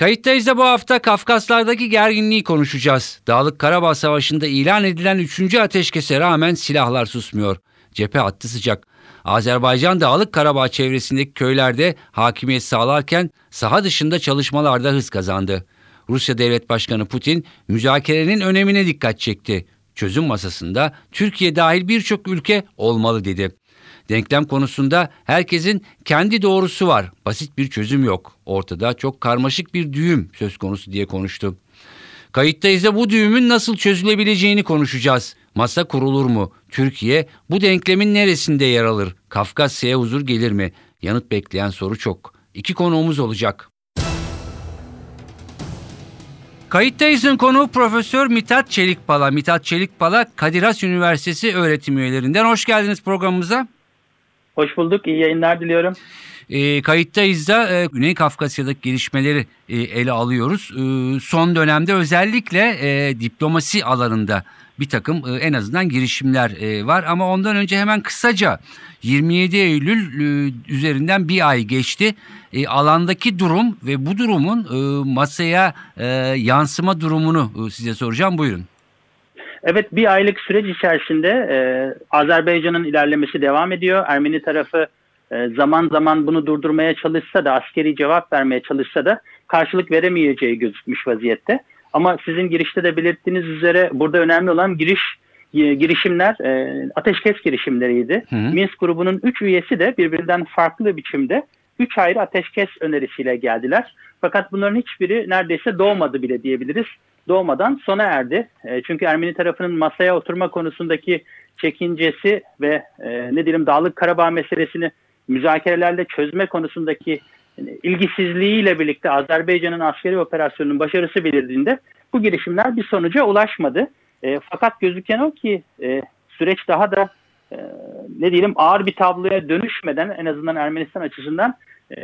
Kayıttayız da bu hafta Kafkaslardaki gerginliği konuşacağız. Dağlık Karabağ Savaşı'nda ilan edilen 3. ateşkese rağmen silahlar susmuyor. Cephe hattı sıcak. Azerbaycan Dağlık Karabağ çevresindeki köylerde hakimiyet sağlarken saha dışında çalışmalarda hız kazandı. Rusya Devlet Başkanı Putin müzakerenin önemine dikkat çekti. Çözüm masasında Türkiye dahil birçok ülke olmalı dedi. Denklem konusunda herkesin kendi doğrusu var. Basit bir çözüm yok. Ortada çok karmaşık bir düğüm söz konusu diye konuştu. Kayıttayız da bu düğümün nasıl çözülebileceğini konuşacağız. Masa kurulur mu? Türkiye bu denklemin neresinde yer alır? Kafkasya'ya huzur gelir mi? Yanıt bekleyen soru çok. İki konuğumuz olacak. Kayıttayız'ın konuğu Profesör Mithat Çelikpala. Mithat Çelikpala Kadir Has Üniversitesi öğretim üyelerinden. Hoş geldiniz programımıza. Hoş bulduk. İyi yayınlar diliyorum. E, kayıttayız da e, Güney Kafkasya'daki gelişmeleri e, ele alıyoruz. E, son dönemde özellikle e, diplomasi alanında bir takım e, en azından girişimler e, var. Ama ondan önce hemen kısaca 27 Eylül e, üzerinden bir ay geçti. E, alandaki durum ve bu durumun e, masaya e, yansıma durumunu e, size soracağım. Buyurun. Evet bir aylık süreç içerisinde e, Azerbaycan'ın ilerlemesi devam ediyor. Ermeni tarafı e, zaman zaman bunu durdurmaya çalışsa da askeri cevap vermeye çalışsa da karşılık veremeyeceği gözükmüş vaziyette. Ama sizin girişte de belirttiğiniz üzere burada önemli olan giriş e, girişimler e, ateşkes girişimleriydi. Hı hı. Minsk grubunun 3 üyesi de birbirinden farklı biçimde 3 ayrı ateşkes önerisiyle geldiler. Fakat bunların hiçbiri neredeyse doğmadı bile diyebiliriz. Doğmadan sona erdi. E, çünkü Ermeni tarafının masaya oturma konusundaki çekincesi ve e, ne diyelim Dağlık Karabağ meselesini müzakerelerle çözme konusundaki yani ilgisizliğiyle birlikte Azerbaycan'ın askeri operasyonunun başarısı belirdiğinde bu girişimler bir sonuca ulaşmadı. E, fakat gözüken o ki e, süreç daha da e, ne diyelim ağır bir tabloya dönüşmeden en azından Ermenistan açısından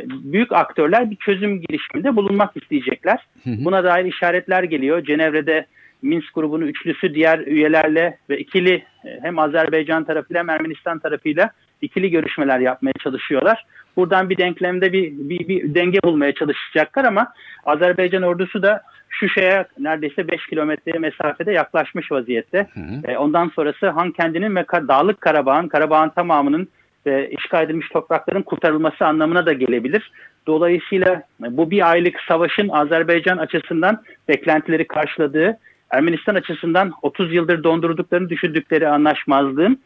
büyük aktörler bir çözüm girişiminde bulunmak isteyecekler. Hı hı. Buna dair işaretler geliyor. Cenevre'de Minsk grubunu üçlüsü diğer üyelerle ve ikili e, hem Azerbaycan tarafıyla hem Ermenistan tarafıyla ikili görüşmeler yapmaya çalışıyorlar. Buradan bir denklemde bir, bir, bir denge bulmaya çalışacaklar ama Azerbaycan ordusu da şu şeye neredeyse 5 kilometre mesafede yaklaşmış vaziyette. Hı hı. E, ondan sonrası Han kendinin ve Dağlık Karabağ'ın, Karabağ'ın tamamının ve işgal edilmiş toprakların kurtarılması anlamına da gelebilir. Dolayısıyla bu bir aylık savaşın Azerbaycan açısından beklentileri karşıladığı, Ermenistan açısından 30 yıldır dondurduklarını düşündükleri anlaşmazlığın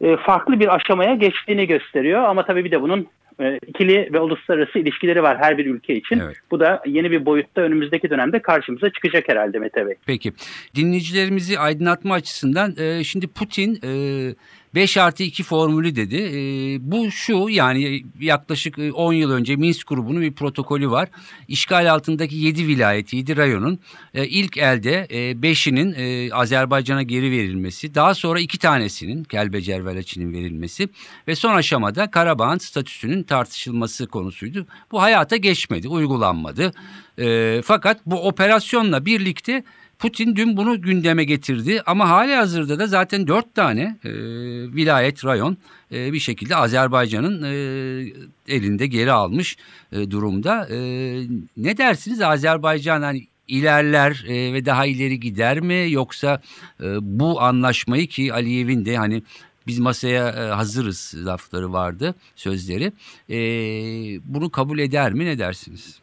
e, farklı bir aşamaya geçtiğini gösteriyor. Ama tabii bir de bunun e, ikili ve uluslararası ilişkileri var her bir ülke için. Evet. Bu da yeni bir boyutta önümüzdeki dönemde karşımıza çıkacak herhalde Mete Bey. Peki. Dinleyicilerimizi aydınlatma açısından e, şimdi Putin 5 artı 2 formülü dedi. E, bu şu yani yaklaşık 10 yıl önce Minsk grubunun bir protokolü var. İşgal altındaki 7 vilayetiydi rayonun. E, ilk elde 5'inin e, e, Azerbaycan'a geri verilmesi. Daha sonra iki tanesinin Kelbecer ve Laçin'in verilmesi. Ve son aşamada Karabağ'ın statüsünün tartışılması konusuydu. Bu hayata geçmedi, uygulanmadı. E, fakat bu operasyonla birlikte Putin dün bunu gündeme getirdi ama hali hazırda da zaten dört tane e, vilayet, rayon e, bir şekilde Azerbaycan'ın e, elinde geri almış e, durumda. E, ne dersiniz Azerbaycan hani ilerler e, ve daha ileri gider mi yoksa e, bu anlaşmayı ki Aliyev'in de hani biz masaya e, hazırız lafları vardı sözleri e, bunu kabul eder mi ne dersiniz?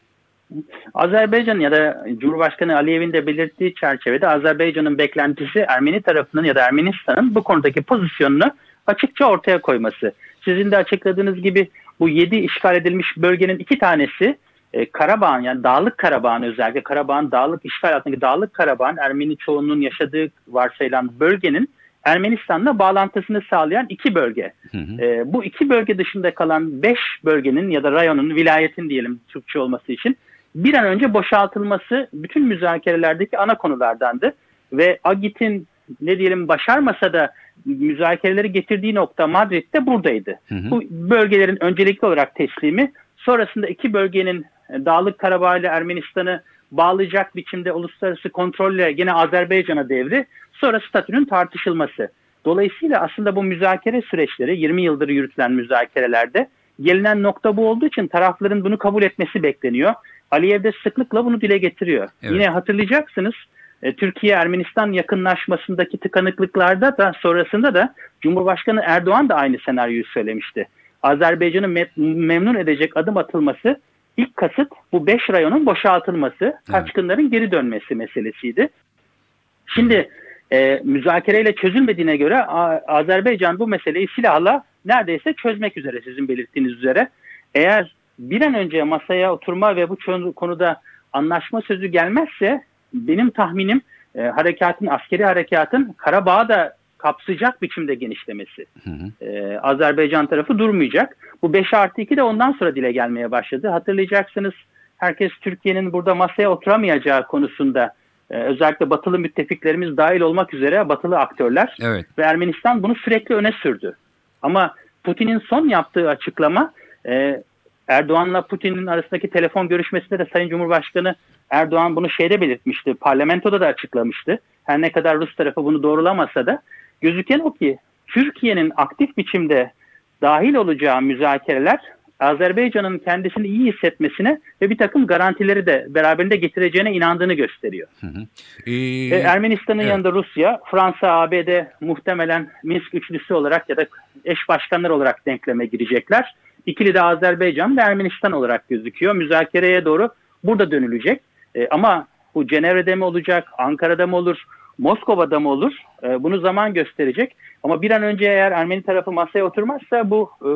Azerbaycan ya da Cumhurbaşkanı Aliyev'in de belirttiği çerçevede Azerbaycan'ın beklentisi Ermeni tarafının ya da Ermenistan'ın bu konudaki pozisyonunu açıkça ortaya koyması. Sizin de açıkladığınız gibi bu yedi işgal edilmiş bölgenin iki tanesi e, Karabağ'ın yani Dağlık Karabağ'ın özellikle Karabağ'ın Dağlık işgal altındaki Dağlık Karabağ'ın Ermeni çoğunluğun yaşadığı varsayılan bölgenin Ermenistan'la bağlantısını sağlayan iki bölge. Hı hı. E, bu iki bölge dışında kalan beş bölgenin ya da rayonun, vilayetin diyelim Türkçe olması için bir an önce boşaltılması bütün müzakerelerdeki ana konulardandı. Ve Agit'in ne diyelim başarmasa da müzakereleri getirdiği nokta Madrid'de buradaydı. Hı hı. Bu bölgelerin öncelikli olarak teslimi sonrasında iki bölgenin e, Dağlık Karabağ ile Ermenistan'ı bağlayacak biçimde uluslararası kontrolle yine Azerbaycan'a devri sonra statünün tartışılması. Dolayısıyla aslında bu müzakere süreçleri 20 yıldır yürütülen müzakerelerde gelinen nokta bu olduğu için tarafların bunu kabul etmesi bekleniyor. Aliyev de sıklıkla bunu dile getiriyor. Evet. Yine hatırlayacaksınız e, Türkiye-Ermenistan yakınlaşmasındaki tıkanıklıklarda da sonrasında da Cumhurbaşkanı Erdoğan da aynı senaryoyu söylemişti. Azerbaycan'ı me- memnun edecek adım atılması ilk kasıt bu 5 rayonun boşaltılması, kaçkınların geri dönmesi meselesiydi. Şimdi e, müzakereyle çözülmediğine göre Azerbaycan bu meseleyi silahla neredeyse çözmek üzere sizin belirttiğiniz üzere. Eğer bir an önce masaya oturma ve bu konuda anlaşma sözü gelmezse benim tahminim e, harekatın, askeri harekatın Karabağ'ı da kapsayacak biçimde genişlemesi. Hı hı. Ee, Azerbaycan tarafı durmayacak. Bu 5 artı 2 de ondan sonra dile gelmeye başladı. Hatırlayacaksınız herkes Türkiye'nin burada masaya oturamayacağı konusunda e, özellikle batılı müttefiklerimiz dahil olmak üzere batılı aktörler Evet. ve Ermenistan bunu sürekli öne sürdü. Ama Putin'in son yaptığı açıklama e, Erdoğan'la Putin'in arasındaki telefon görüşmesinde de Sayın Cumhurbaşkanı Erdoğan bunu şeyde belirtmişti. Parlamentoda da açıklamıştı. Her ne kadar Rus tarafı bunu doğrulamasa da gözüken o ki Türkiye'nin aktif biçimde dahil olacağı müzakereler Azerbaycan'ın kendisini iyi hissetmesine ve bir takım garantileri de beraberinde getireceğine inandığını gösteriyor. Hı hı. Ee, E, Ermenistan'ın evet. yanında Rusya, Fransa, ABD muhtemelen Minsk üçlüsü olarak ya da eş başkanlar olarak denkleme girecekler. İkili de Azerbaycan ve Ermenistan olarak gözüküyor. Müzakereye doğru burada dönülecek. E, ama bu Cenevre'de mi olacak, Ankara'da mı olur, Moskova'da mı olur? E, bunu zaman gösterecek. Ama bir an önce eğer Ermeni tarafı masaya oturmazsa bu e,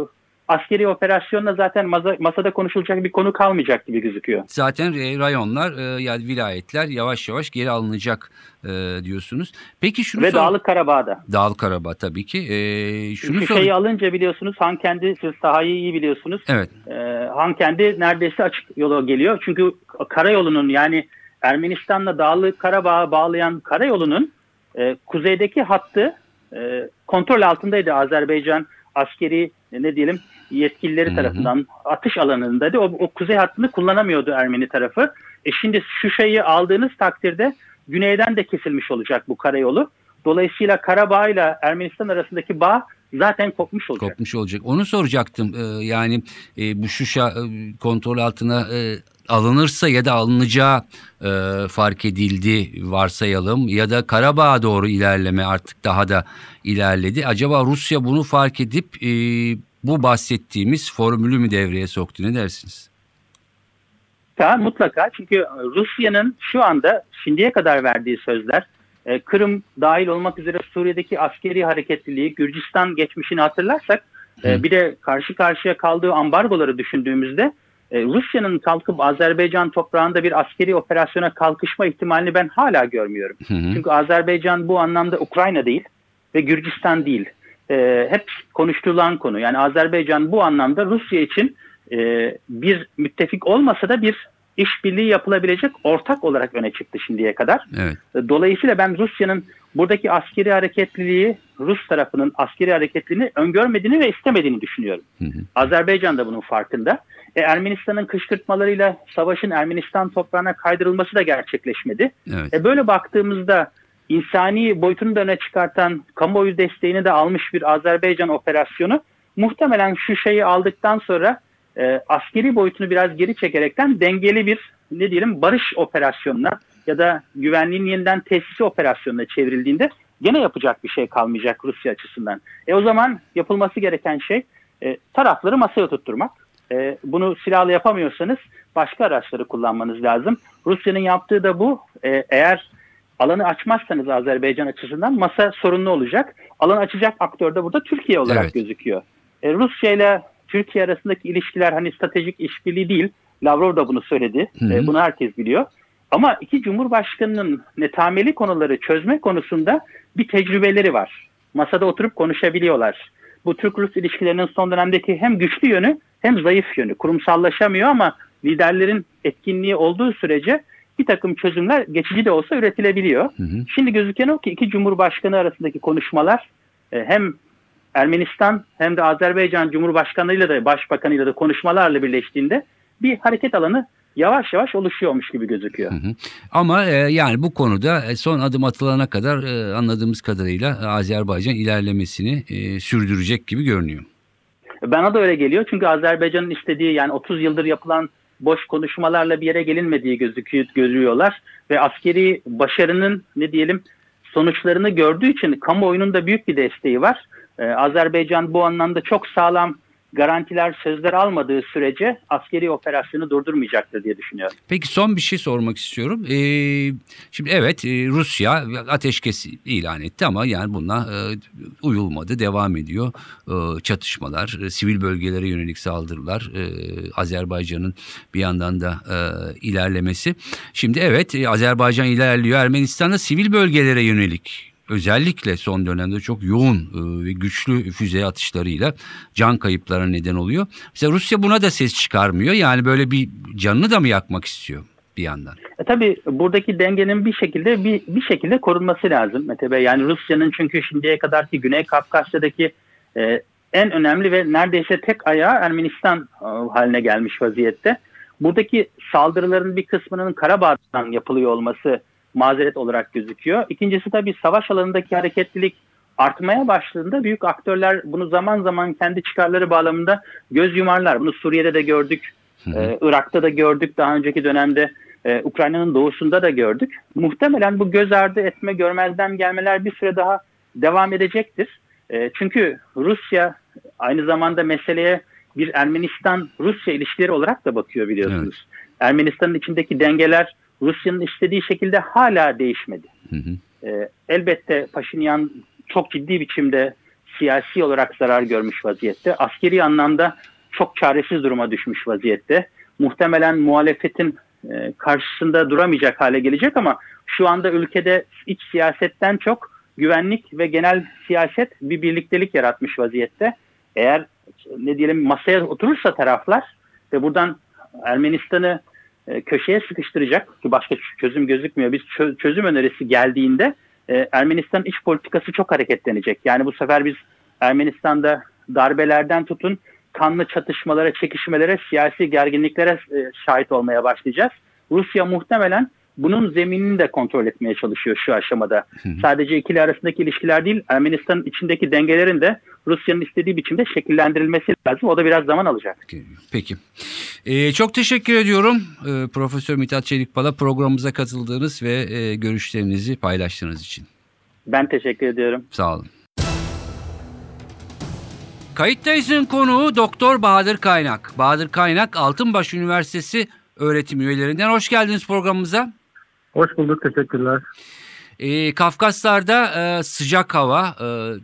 askeri operasyonla zaten masa- masada konuşulacak bir konu kalmayacak gibi gözüküyor. Zaten e, rayonlar e, yani vilayetler yavaş yavaş geri alınacak e, diyorsunuz. Peki şunu Ve sor- Dağlık Karabağ'da. Dağlık Karabağ tabii ki. E, şunu Çünkü sor- şeyi alınca biliyorsunuz Han kendi siz sahayı iyi biliyorsunuz. Evet. Ee, Han kendi neredeyse açık yola geliyor. Çünkü karayolunun yani Ermenistan'la Dağlı Karabağ'a bağlayan karayolunun e, kuzeydeki hattı e, kontrol altındaydı Azerbaycan askeri e, ne diyelim yetkilileri Hı hı. tarafından atış alanındaydı. O, o kuzey hattını kullanamıyordu Ermeni tarafı. E şimdi şu şeyi aldığınız takdirde güneyden de kesilmiş olacak bu karayolu. Dolayısıyla Karabağ ile Ermenistan arasındaki bağ zaten kopmuş olacak. Kopmuş olacak. Onu soracaktım. Ee, yani e, bu Şuşa e, kontrol altına e, alınırsa ya da alınacağı e, fark edildi varsayalım ya da Karabağ'a doğru ilerleme artık daha da ilerledi. Acaba Rusya bunu fark edip e, bu bahsettiğimiz formülü mü devreye soktu ne dersiniz? Mutlaka, mutlaka çünkü Rusya'nın şu anda şimdiye kadar verdiği sözler e, Kırım dahil olmak üzere Suriye'deki askeri hareketliliği, Gürcistan geçmişini hatırlarsak e, Hı. bir de karşı karşıya kaldığı ambargoları düşündüğümüzde e, Rusya'nın kalkıp Azerbaycan toprağında bir askeri operasyona kalkışma ihtimalini ben hala görmüyorum. Hı hı. Çünkü Azerbaycan bu anlamda Ukrayna değil ve Gürcistan değil. Ee, hep konuşturulan konu. Yani Azerbaycan bu anlamda Rusya için e, bir müttefik olmasa da bir işbirliği yapılabilecek ortak olarak öne çıktı şimdiye kadar. Evet. Dolayısıyla ben Rusya'nın buradaki askeri hareketliliği, Rus tarafının askeri hareketliliğini öngörmediğini ve istemediğini düşünüyorum. Hı hı. Azerbaycan da bunun farkında. E, Ermenistan'ın kışkırtmalarıyla savaşın Ermenistan toprağına kaydırılması da gerçekleşmedi. Evet. E böyle baktığımızda insani boyutunu da öne çıkartan kamuoyu desteğini de almış bir Azerbaycan operasyonu muhtemelen şu şeyi aldıktan sonra e, askeri boyutunu biraz geri çekerekten dengeli bir ne diyelim barış operasyonuna ya da güvenliğin yeniden tesisi operasyonuna çevrildiğinde gene yapacak bir şey kalmayacak Rusya açısından. E o zaman yapılması gereken şey e, tarafları masaya oturtturmak. E, bunu silahla yapamıyorsanız başka araçları kullanmanız lazım. Rusya'nın yaptığı da bu. E, eğer alanı açmazsanız Azerbaycan açısından masa sorunlu olacak. Alan açacak aktör de burada Türkiye olarak Evet. gözüküyor. E, Rusya ile Türkiye arasındaki ilişkiler hani stratejik işbirliği değil. Lavrov da bunu söyledi. E, bunu herkes biliyor. Ama iki cumhurbaşkanının netameli konuları çözme konusunda bir tecrübeleri var. Masada oturup konuşabiliyorlar. Bu Türk-Rus ilişkilerinin son dönemdeki hem güçlü yönü hem zayıf yönü. Kurumsallaşamıyor ama liderlerin etkinliği olduğu sürece bir takım çözümler geçici de olsa üretilebiliyor. Hı hı. Şimdi gözüken o ki iki cumhurbaşkanı arasındaki konuşmalar e, hem Ermenistan hem de Azerbaycan Cumhurbaşkanıyla da başbakanıyla da konuşmalarla birleştiğinde bir hareket alanı yavaş yavaş oluşuyormuş gibi gözüküyor. Hı hı. Ama e, yani bu konuda e, son adım atılana kadar e, anladığımız kadarıyla Azerbaycan ilerlemesini e, sürdürecek gibi görünüyor. Bana da öyle geliyor çünkü Azerbaycan'ın istediği yani 30 yıldır yapılan boş konuşmalarla bir yere gelinmediği gözüküyor, görüyorlar ve askeri başarının ne diyelim sonuçlarını gördüğü için kamuoyunun da büyük bir desteği var. Ee, Azerbaycan bu anlamda çok sağlam garantiler, sözler almadığı sürece askeri operasyonu durdurmayacaktır diye düşünüyorum. Peki son bir şey sormak istiyorum. Ee, şimdi evet e, Rusya ateşkes ilan etti ama yani buna e, uyulmadı, devam ediyor. E, çatışmalar, e, sivil bölgelere yönelik saldırılar, e, Azerbaycan'ın bir yandan da e, ilerlemesi. Şimdi evet e, Azerbaycan ilerliyor, Ermenistan'da sivil bölgelere yönelik özellikle son dönemde çok yoğun e, ve güçlü füze atışlarıyla can kayıplara neden oluyor. Mesela Rusya buna da ses çıkarmıyor. Yani böyle bir canını da mı yakmak istiyor bir yandan? E, tabii buradaki dengenin bir şekilde bir, bir şekilde korunması lazım Mete Bey. Yani Rusya'nın çünkü şimdiye kadarki Güney Kafkasya'daki e, en önemli ve neredeyse tek ayağı Ermenistan e, haline gelmiş vaziyette. Buradaki saldırıların bir kısmının Karabağ'dan yapılıyor olması mazeret olarak gözüküyor. İkincisi tabii savaş alanındaki hareketlilik artmaya başladığında büyük aktörler bunu zaman zaman kendi çıkarları bağlamında göz yumarlar. Bunu Suriye'de de gördük, e, Irak'ta da gördük, daha önceki dönemde e, Ukrayna'nın doğusunda da gördük. Muhtemelen bu göz ardı etme, görmezden gelmeler bir süre daha devam edecektir. E, çünkü Rusya aynı zamanda meseleye bir Ermenistan-Rusya ilişkileri olarak da bakıyor biliyorsunuz. Ermenistan'ın içindeki dengeler Rusya'nın istediği şekilde hala değişmedi. Hı hı. E, elbette Paşinyan çok ciddi biçimde siyasi olarak zarar görmüş vaziyette. Askeri anlamda çok çaresiz duruma düşmüş vaziyette. Muhtemelen muhalefetin e, karşısında duramayacak hale gelecek ama şu anda ülkede iç siyasetten çok güvenlik ve genel siyaset bir birliktelik yaratmış vaziyette. Eğer ne diyelim masaya oturursa taraflar ve buradan Ermenistan'ı e, köşeye sıkıştıracak ki başka çözüm gözükmüyor. Biz çö- çözüm önerisi geldiğinde e, Ermenistan iç politikası çok hareketlenecek. Yani bu sefer biz Ermenistan'da darbelerden tutun kanlı çatışmalara, çekişmelere, siyasi gerginliklere e, şahit olmaya başlayacağız. Rusya muhtemelen bunun zeminini de kontrol etmeye çalışıyor şu aşamada. Sadece ikili arasındaki ilişkiler değil, Ermenistan'ın içindeki dengelerin de Rusya'nın istediği biçimde şekillendirilmesi lazım. O da biraz zaman alacak. Peki. Ee, çok teşekkür ediyorum ee, Profesör Mithat Çelikpala programımıza katıldığınız ve e, görüşlerinizi paylaştığınız için. Ben teşekkür ediyorum. Sağ olun. Kayıttayız'ın konuğu Doktor Bahadır Kaynak. Bahadır Kaynak Altınbaş Üniversitesi öğretim üyelerinden. Hoş geldiniz programımıza. Hoş bulduk, teşekkürler. Ee, Kafkaslar'da e, sıcak hava e,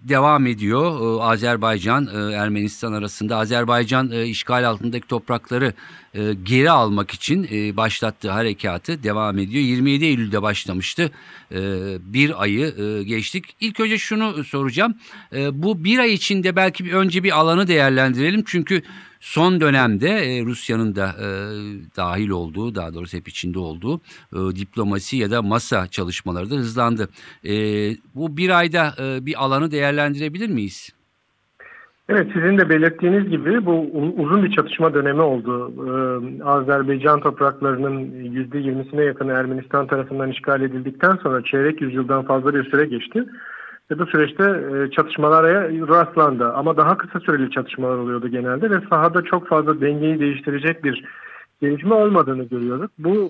devam ediyor. E, Azerbaycan, e, Ermenistan arasında. Azerbaycan e, işgal altındaki toprakları e, geri almak için e, başlattığı harekatı devam ediyor. 27 Eylül'de başlamıştı. E, bir ayı e, geçtik. İlk önce şunu soracağım. E, bu bir ay içinde belki önce bir alanı değerlendirelim. Çünkü son dönemde e, Rusya'nın da e, dahil olduğu, daha doğrusu hep içinde olduğu e, diplomasi ya da masa çalışmaları da hızlandı. E, bu bir ayda e, bir alanı değerlendirebilir miyiz? Evet, sizin de belirttiğiniz gibi bu uzun bir çatışma dönemi oldu. Ee, Azerbaycan topraklarının %20'sine yakını Ermenistan tarafından işgal edildikten sonra çeyrek yüzyıldan fazla bir süre geçti. Ve bu süreçte e, çatışmalara rastlandı. Ama daha kısa süreli çatışmalar oluyordu genelde ve sahada çok fazla dengeyi değiştirecek bir gelişme olmadığını görüyoruz. Bu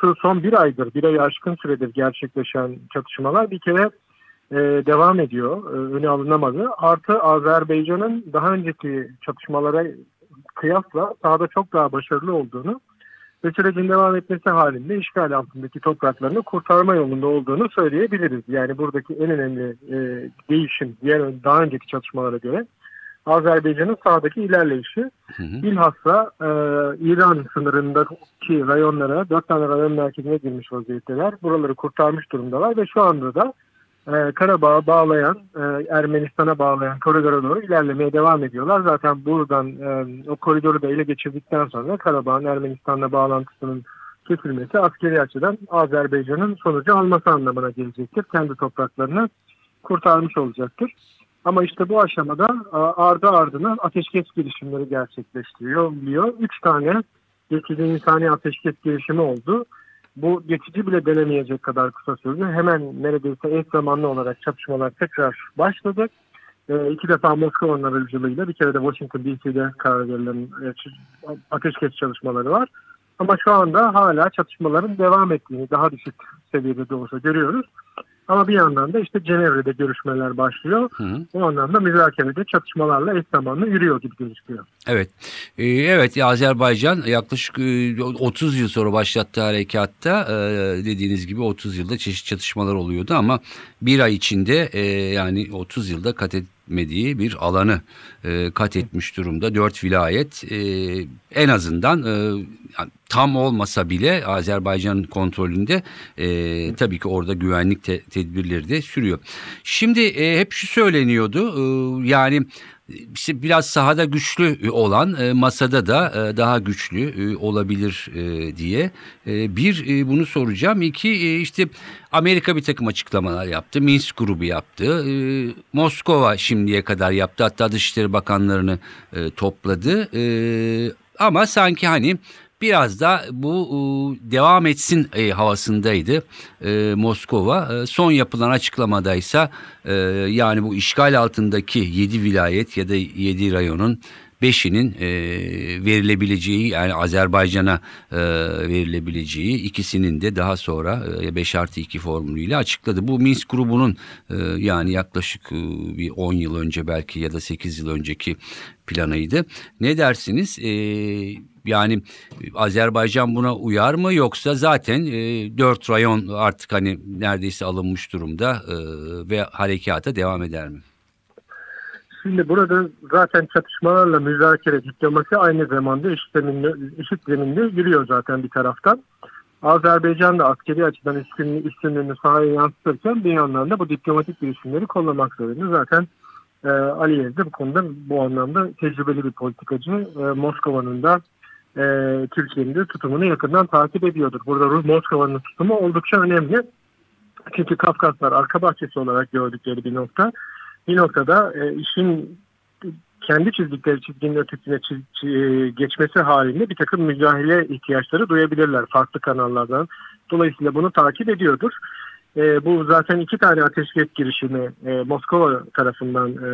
şu son bir aydır, bir ayı aşkın süredir gerçekleşen çatışmalar bir kere e, devam ediyor. E, öne alınamadı. Artı Azerbaycan'ın daha önceki çatışmalara kıyasla sahada çok daha başarılı olduğunu ve sürecin devam etmesi halinde işgal altındaki topraklarını kurtarma yolunda olduğunu söyleyebiliriz. Yani buradaki en önemli e, değişim diğer daha önceki çatışmalara göre Azerbaycan'ın sahadaki ilerleyişi. Hı hı. Bilhassa e, İran sınırındaki rayonlara, dört tane rayon merkezine girmiş vaziyetteler. Buraları kurtarmış durumdalar ve şu anda da e, Karabağ'a bağlayan, e, Ermenistan'a bağlayan koridora doğru ilerlemeye devam ediyorlar. Zaten buradan e, o koridoru da ele geçirdikten sonra Karabağ'ın Ermenistan'la bağlantısının kesilmesi askeri açıdan Azerbaycan'ın sonucu alması anlamına gelecektir. Kendi topraklarını kurtarmış olacaktır. Ama işte bu aşamada a, ardı ardına ateşkes girişimleri gerçekleştiriyor. Biliyor. Üç tane geçici insani ateşkes girişimi oldu. Bu geçici bile denemeyecek kadar kısa sürdü. Hemen neredeyse eş zamanlı olarak çatışmalar tekrar başladı. E, iki defa Moskova'nın aracılığıyla bir kere de Washington DC'de karar verilen e, ateşkes çalışmaları var. Ama şu anda hala çatışmaların devam ettiğini daha düşük seviyede de olsa görüyoruz. Ama bir yandan da işte Cenevre'de görüşmeler başlıyor. Hı hı. O anlamda müzakerede çatışmalarla eş zamanlı yürüyor gibi gözüküyor. Evet. Ee, evet Azerbaycan yaklaşık e, 30 yıl sonra başlattığı harekatta e, dediğiniz gibi 30 yılda çeşitli çatışmalar oluyordu ama bir ay içinde e, yani 30 yılda kat etmediği bir alanı e, kat etmiş durumda. Dört vilayet e, en azından e, tam olmasa bile Azerbaycan'ın kontrolünde e, tabii ki orada güvenlik te- tedbirleri de sürüyor. Şimdi e, hep şu söyleniyordu e, yani işte biraz sahada güçlü olan e, masada da e, daha güçlü e, olabilir e, diye. E, bir e, bunu soracağım. İki e, işte Amerika bir takım açıklamalar yaptı. Minsk grubu yaptı. E, Moskova şimdiye kadar yaptı. Hatta Dışişleri Bakanlarını e, topladı. E, ama sanki hani biraz da bu devam etsin e, havasındaydı e, Moskova. E, son yapılan açıklamadaysa yani bu işgal altındaki 7 vilayet ya da 7 rayonun 5'inin e, verilebileceği yani Azerbaycan'a verilebileceği ikisinin de daha sonra e, 5 artı 2 formülüyle açıkladı. Bu Minsk grubunun yani yaklaşık bir 10 yıl önce belki ya da 8 yıl önceki planıydı. Ne dersiniz? E, yani Azerbaycan buna uyar mı yoksa zaten e, 4 rayon artık hani neredeyse alınmış durumda e, ve harekata devam eder mi? Şimdi burada zaten çatışmalarla müzakere diplomasi aynı zamanda eşit zeminde, eşit zeminde yürüyor zaten bir taraftan. Azerbaycan da askeri açıdan üstünlüğünü, üstünlüğünü sahaya yansıtırken bir yandan da bu diplomatik girişimleri kollamak zorunda. Zaten e, Aliyev de bu konuda bu anlamda tecrübeli bir politikacı. E, Moskova'nın da e, Türkiye'nin de tutumunu yakından takip ediyordur. Burada Rus Moskova'nın tutumu oldukça önemli. Çünkü Kafkaslar arka bahçesi olarak gördükleri bir nokta. Bir noktada e, işin kendi çizdikleri çizginin ötesine çiz- çi- geçmesi halinde bir takım müdahale ihtiyaçları duyabilirler farklı kanallardan. Dolayısıyla bunu takip ediyordur. E, bu zaten iki tane ateşkes girişimi e, Moskova tarafından e,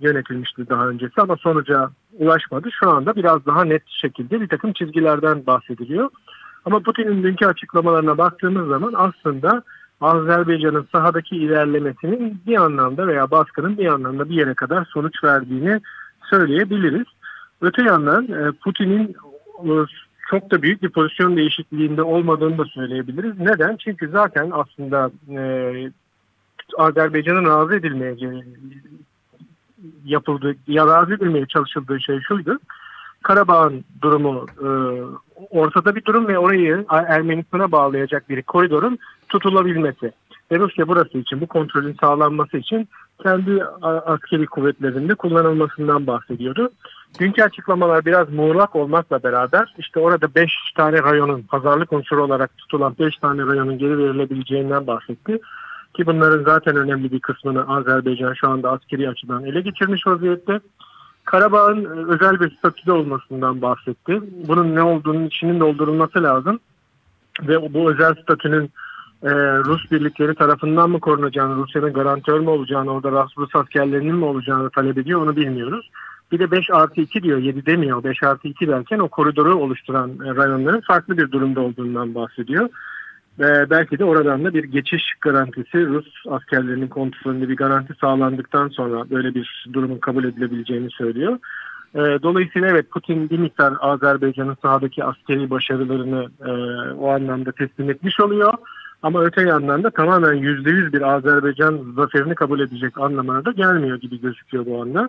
yönetilmişti daha öncesi ama sonuca ulaşmadı. Şu anda biraz daha net şekilde bir takım çizgilerden bahsediliyor. Ama Putin'in dünkü açıklamalarına baktığımız zaman aslında Azerbaycan'ın sahadaki ilerlemesinin bir anlamda veya baskının bir anlamda bir yere kadar sonuç verdiğini söyleyebiliriz. Öte yandan e, Putin'in e, çok da büyük bir pozisyon değişikliğinde olmadığını da söyleyebiliriz. Neden? Çünkü zaten aslında e, Azerbaycan'ın razı edilmeyeceği yapıldığı ya razı edilmeye çalışıldığı şey şuydu. Karabağ'ın durumu e, ortada bir durum ve orayı Ermenistan'a bağlayacak bir koridorun tutulabilmesi. Ve Rusya burası için bu kontrolün sağlanması için kendi askeri kuvvetlerinde kullanılmasından bahsediyordu. Dünkü açıklamalar biraz muğlak olmakla beraber işte orada 5 tane rayonun pazarlık unsuru olarak tutulan 5 tane rayonun geri verilebileceğinden bahsetti. Ki bunların zaten önemli bir kısmını Azerbaycan şu anda askeri açıdan ele geçirmiş vaziyette. Karabağ'ın e, özel bir statüde olmasından bahsetti. Bunun ne olduğunun içinin doldurulması lazım. Ve bu özel statünün e, Rus birlikleri tarafından mı korunacağını, Rusya'nın garantör mü olacağını, orada Rus, askerlerinin mi olacağını talep ediyor onu bilmiyoruz. Bir de 5 artı 2 diyor, 7 demiyor. 5 artı 2 derken o koridoru oluşturan e, rayonların farklı bir durumda olduğundan bahsediyor. Ve belki de oradan da bir geçiş garantisi Rus askerlerinin kontrolünde bir garanti sağlandıktan sonra böyle bir durumun kabul edilebileceğini söylüyor. E, dolayısıyla evet Putin bir miktar Azerbaycan'ın sahadaki askeri başarılarını e, o anlamda teslim etmiş oluyor. Ama öte yandan da tamamen %100 bir Azerbaycan zaferini kabul edecek anlamına da gelmiyor gibi gözüküyor bu anda.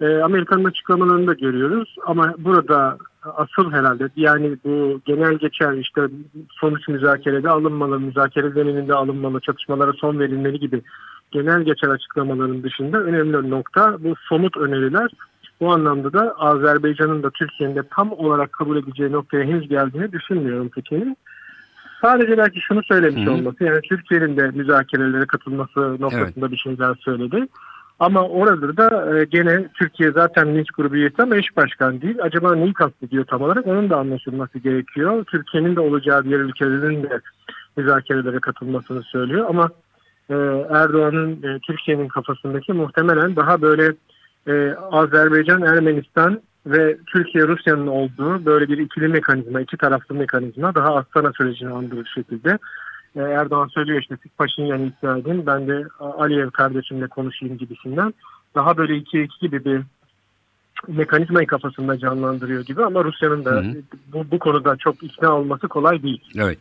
E, Amerika'nın açıklamalarını da görüyoruz ama burada asıl herhalde yani bu genel geçer işte sonuç müzakerede alınmalı, müzakere zemininde alınmalı, çatışmalara son verilmeli gibi genel geçer açıklamaların dışında önemli nokta bu somut öneriler. Bu anlamda da Azerbaycan'ın da Türkiye'nin de tam olarak kabul edeceği noktaya henüz geldiğini düşünmüyorum Putin'in. Sadece belki şunu söylemiş Hı hı. olması yani Türkiye'nin de müzakerelere katılması noktasında bir şeyler söyledi. Ama orada da e, gene Türkiye zaten Minsk grubu üyesi ama eş başkan değil. Acaba neyi kastediyor tam olarak onun da anlaşılması gerekiyor. Türkiye'nin de olacağı diğer ülkelerin de müzakerelere katılmasını söylüyor. Ama e, Erdoğan'ın e, Türkiye'nin kafasındaki muhtemelen daha böyle e, Azerbaycan, Ermenistan ve Türkiye Rusya'nın olduğu böyle bir ikili mekanizma, iki taraflı mekanizma daha Astana sürecini andırır şekilde. E, Erdoğan söylüyor işte siz Paşinyan'ı ikna edin ben de Aliyev kardeşimle konuşayım gibisinden. Daha böyle iki iki gibi bir mekanizmayı kafasında canlandırıyor gibi ama Rusya'nın da bu, bu konuda çok ikna olması kolay değil. Evet.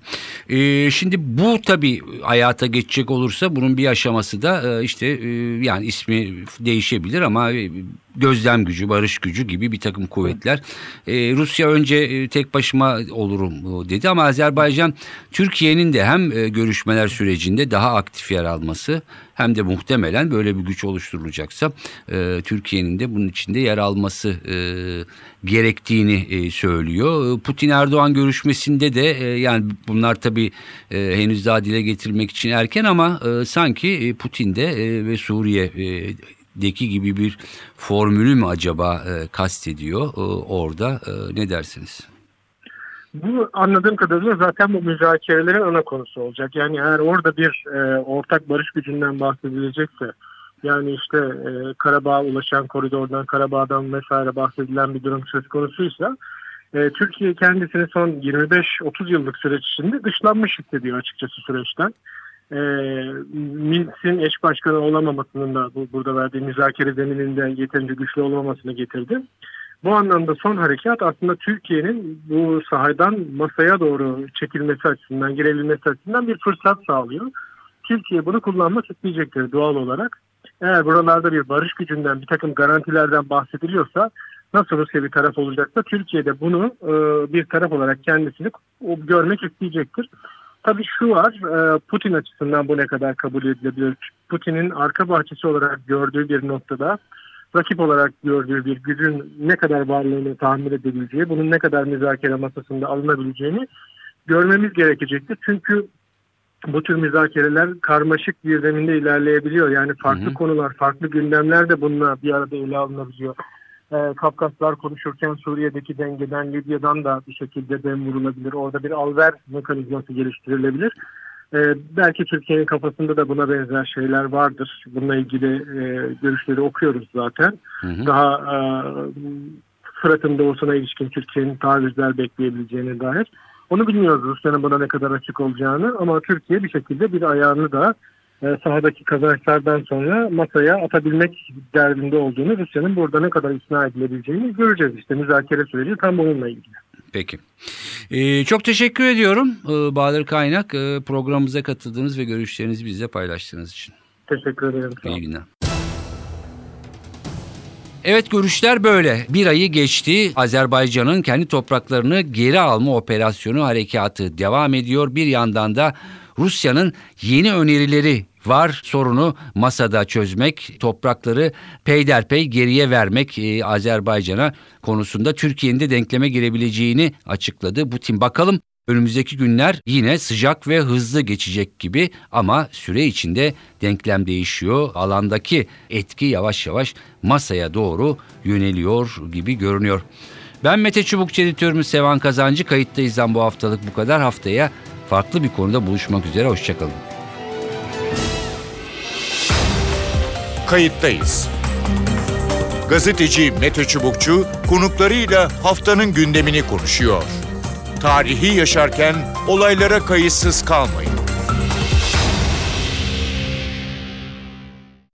Ee, şimdi bu tabii hayata geçecek olursa bunun bir aşaması da e, işte e, yani ismi değişebilir ama e, gözlem gücü, barış gücü gibi bir takım kuvvetler. Ee, Rusya önce e, tek başıma olurum e, dedi ama Azerbaycan Türkiye'nin de hem e, görüşmeler sürecinde daha aktif yer alması hem de muhtemelen böyle bir güç oluşturulacaksa e, Türkiye'nin de bunun içinde yer alması e, gerektiğini e, söylüyor. Putin Erdoğan görüşmesinde de e, yani bunlar tabii e, henüz daha dile getirmek için erken ama e, sanki e, Putin de e, ve Suriye'deki gibi bir formülü mü acaba e, kastediyor e, orada e, ne dersiniz? Bu anladığım kadarıyla zaten bu müzakerelerin ana konusu olacak. Yani eğer orada bir e, ortak barış gücünden bahsedilecekse yani işte e, Karabağ'a ulaşan koridordan, Karabağ'dan vesaire bahsedilen bir durum söz konusuysa e, Türkiye kendisini son 25-30 yıllık süreç içinde dışlanmış hissediyor açıkçası süreçten. E, Minsk'in eş başkanı olamamasının da bu, burada verdiği müzakere zemininde yeterince güçlü olmamasını getirdi. Bu anlamda son harekat aslında Türkiye'nin bu sahadan masaya doğru çekilmesi açısından, girebilmesi açısından bir fırsat sağlıyor. Türkiye bunu kullanmak isteyecektir doğal olarak. Eğer buralarda bir barış gücünden, bir takım garantilerden bahsediliyorsa nasıl Rusya bir taraf olacaksa Türkiye de bunu e, bir taraf olarak kendisini görmek isteyecektir. Tabii şu var, e, Putin açısından bu ne kadar kabul edilebilir? Putin'in arka bahçesi olarak gördüğü bir noktada rakip olarak gördüğü bir gücün ne kadar varlığını tahmin edebileceği, bunun ne kadar müzakere masasında alınabileceğini görmemiz gerekecektir. Çünkü bu tür müzakereler karmaşık bir zeminde ilerleyebiliyor. Yani farklı Hı hı. konular, farklı gündemler de bununla bir arada ele alınabiliyor. Ee, Kafkaslar konuşurken Suriye'deki dengeden, Libya'dan da bir şekilde dem vurulabilir. Orada bir alver mekanizması geliştirilebilir. Ee, belki Türkiye'nin kafasında da buna benzer şeyler vardır. Bununla ilgili e, görüşleri okuyoruz zaten. Hı hı. Daha e, Fırat'ın doğusuna ilişkin Türkiye'nin tavizler bekleyebileceğine dair. Onu bilmiyoruz Rusya'nın buna ne kadar açık olacağını ama Türkiye bir şekilde bir ayağını da e, sahadaki kazançlardan sonra masaya atabilmek derdinde olduğunu Rusya'nın burada ne kadar ikna edilebileceğini göreceğiz. İşte müzakere süreci tam bununla ilgili. Peki. Ee, çok teşekkür ediyorum ee, Bahadır Kaynak e, programımıza katıldığınız ve görüşlerinizi bizle paylaştığınız için. Teşekkür ederim. İyi günler. Evet görüşler böyle. Bir ayı geçti. Azerbaycan'ın kendi topraklarını geri alma operasyonu harekatı devam ediyor. Bir yandan da Rusya'nın yeni önerileri var sorunu masada çözmek, toprakları peyderpey geriye vermek e, Azerbaycan'a konusunda Türkiye'nin de denkleme girebileceğini açıkladı. Putin bakalım Önümüzdeki günler yine sıcak ve hızlı geçecek gibi ama süre içinde denklem değişiyor. Alandaki etki yavaş yavaş masaya doğru yöneliyor gibi görünüyor. Ben Mete Çubukçu editörümüz Sevan Kazancı. Kayıttayızdan bu haftalık bu kadar. Haftaya farklı bir konuda buluşmak üzere. Hoşçakalın. Kayıttayız. Gazeteci Mete Çubukçu konuklarıyla haftanın gündemini konuşuyor. Tarihi yaşarken olaylara kayıtsız kalmayın.